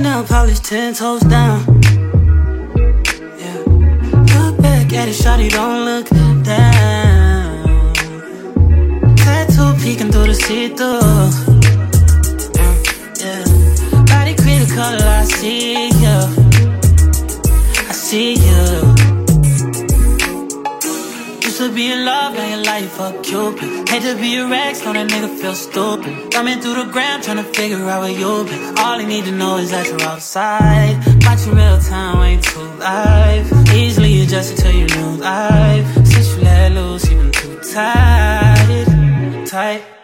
nail polish ten toes down. Yeah. Look back at it, shawty, don't look down. Tattoo peeking through the see-through. Yeah. Body color, I see your life a cupid. Hate to be a ex, know that nigga feel stupid. Thumbing through the gram, trying to figure out where you been. All I need to know is that you're outside. Watching real time, ain't too live. Easily adjusted to your new life. Since you let loose, you been too tight. Tight.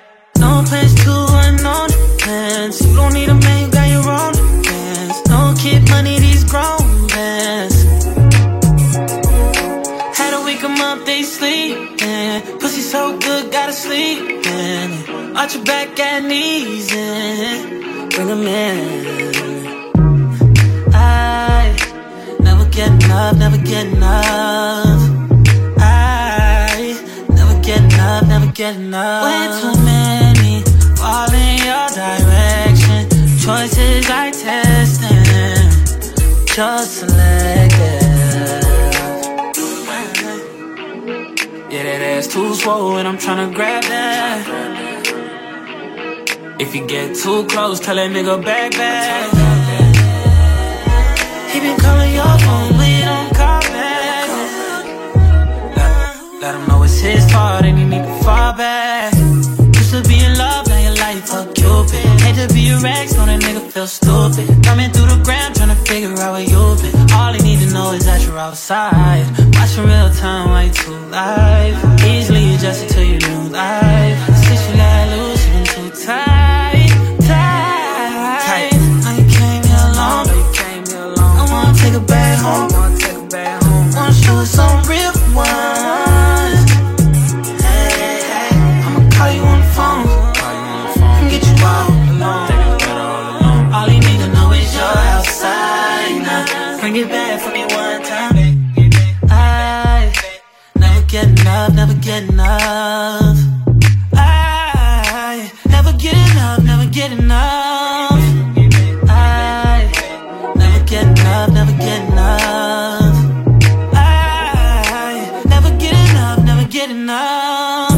Good, gotta sleep in. Arch your back and knees in. Bring 'em in. I never get enough, never get enough. I never get enough, never get enough. Way too many fall in your direction. Choices I testing, just selective. Ass too and I'm tryna grab that. If you get too close, tell that nigga back back. He been calling your phone, but you don't call back. Let, let him know it's his fault and he need to fall back. Used to be in love, now your life a cupid. Hate to be a ex, know that nigga feel stupid. Coming through the gram, tryna figure out where you been. All he need to know is that you're outside. Watching real time, way too live. get enough, never get enough. I never get enough, never get enough. I never get enough, never get enough. I never get enough, never get enough.